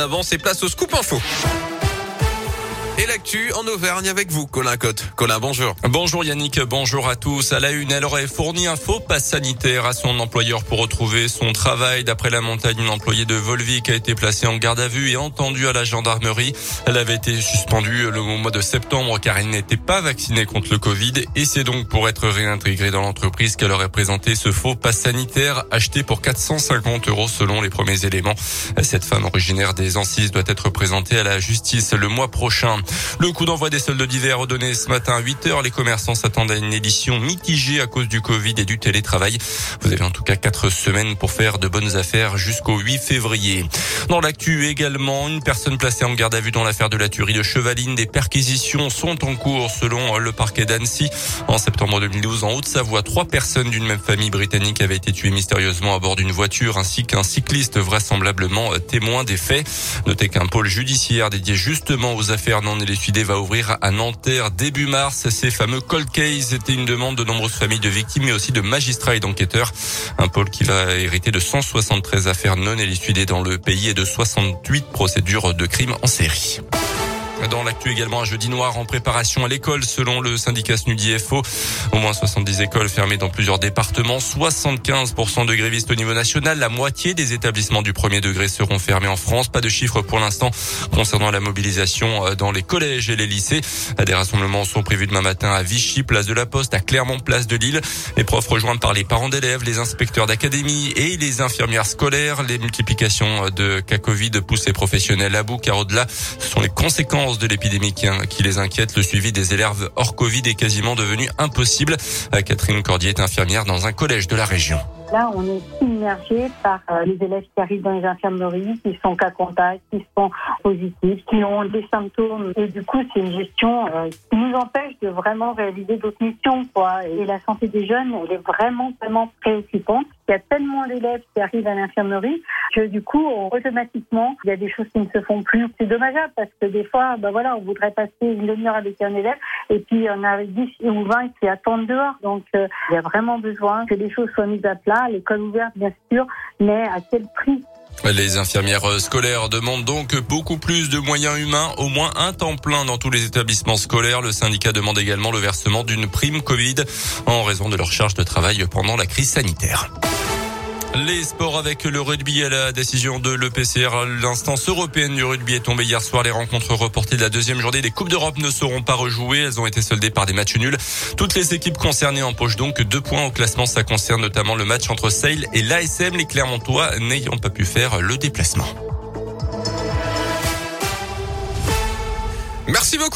Avant, c'est place au scoop info. Et l'actu en Auvergne avec vous, Colin Cotte. Colin, bonjour. Bonjour Yannick, bonjour à tous. À la une, elle aurait fourni un faux pass sanitaire à son employeur pour retrouver son travail. D'après la montagne, une employée de Volvic a été placée en garde à vue et entendue à la gendarmerie. Elle avait été suspendue le mois de septembre car elle n'était pas vaccinée contre le Covid et c'est donc pour être réintégrée dans l'entreprise qu'elle aurait présenté ce faux pass sanitaire acheté pour 450 euros selon les premiers éléments. Cette femme originaire des Ancises doit être présentée à la justice le mois prochain. Le coup d'envoi des soldes d'hiver redonné ce matin à 8 heures. Les commerçants s'attendent à une édition mitigée à cause du Covid et du télétravail. Vous avez en tout cas quatre semaines pour faire de bonnes affaires jusqu'au 8 février. Dans l'actu également, une personne placée en garde à vue dans l'affaire de la tuerie de Chevaline. Des perquisitions sont en cours selon le parquet d'Annecy. En septembre 2012, en Haute-Savoie, trois personnes d'une même famille britannique avaient été tuées mystérieusement à bord d'une voiture ainsi qu'un cycliste vraisemblablement témoin des faits. Notez qu'un pôle judiciaire dédié justement aux affaires non élucidées va ouvrir à Nanterre début mars. Ces fameux cold case étaient une demande de nombreuses familles de victimes mais aussi de magistrats et d'enquêteurs. Un pôle qui va hériter de 173 affaires non élucidées dans le pays et de 68 procédures de crimes en série. Dans l'actu également, un jeudi noir en préparation à l'école selon le syndicat SNUDIFO. Au moins 70 écoles fermées dans plusieurs départements, 75% de grévistes au niveau national. La moitié des établissements du premier degré seront fermés en France. Pas de chiffres pour l'instant concernant la mobilisation euh, dans les collèges et les lycées. Des rassemblements sont prévus demain matin à Vichy, place de la Poste, à Clermont, place de Lille. Les profs rejoints par les parents d'élèves, les inspecteurs d'académie et les infirmières scolaires. Les multiplications de cas Covid poussent les professionnels à bout car au-delà, ce sont les conséquences de l'épidémie qui, les inquiète. Le suivi des élèves hors Covid est quasiment devenu impossible. Catherine Cordier est infirmière dans un collège de la région. Là, on est immergé par euh, les élèves qui arrivent dans les infirmeries, qui sont cas contact, qui sont positifs, qui ont des symptômes. Et du coup, c'est une gestion euh, qui nous empêche de vraiment réaliser d'autres missions. Et la santé des jeunes, elle est vraiment, vraiment préoccupante. Il y a tellement d'élèves qui arrivent à l'infirmerie que du coup, automatiquement, il y a des choses qui ne se font plus. C'est dommageable parce que des fois, ben voilà, on voudrait passer une demi-heure avec un élève et puis on a 10 ou 20 qui attendent dehors. Donc, euh, il y a vraiment besoin que les choses soient mises à plat, l'école ouverte, bien sûr, mais à quel prix? Les infirmières scolaires demandent donc beaucoup plus de moyens humains, au moins un temps plein dans tous les établissements scolaires. Le syndicat demande également le versement d'une prime Covid en raison de leur charge de travail pendant la crise sanitaire. Les sports avec le rugby à la décision de l'EPCR. L'instance européenne du rugby est tombée hier soir. Les rencontres reportées de la deuxième journée des Coupes d'Europe ne seront pas rejouées. Elles ont été soldées par des matchs nuls. Toutes les équipes concernées empochent donc deux points au classement. Ça concerne notamment le match entre Sale et l'ASM, les Clermontois n'ayant pas pu faire le déplacement. Merci beaucoup.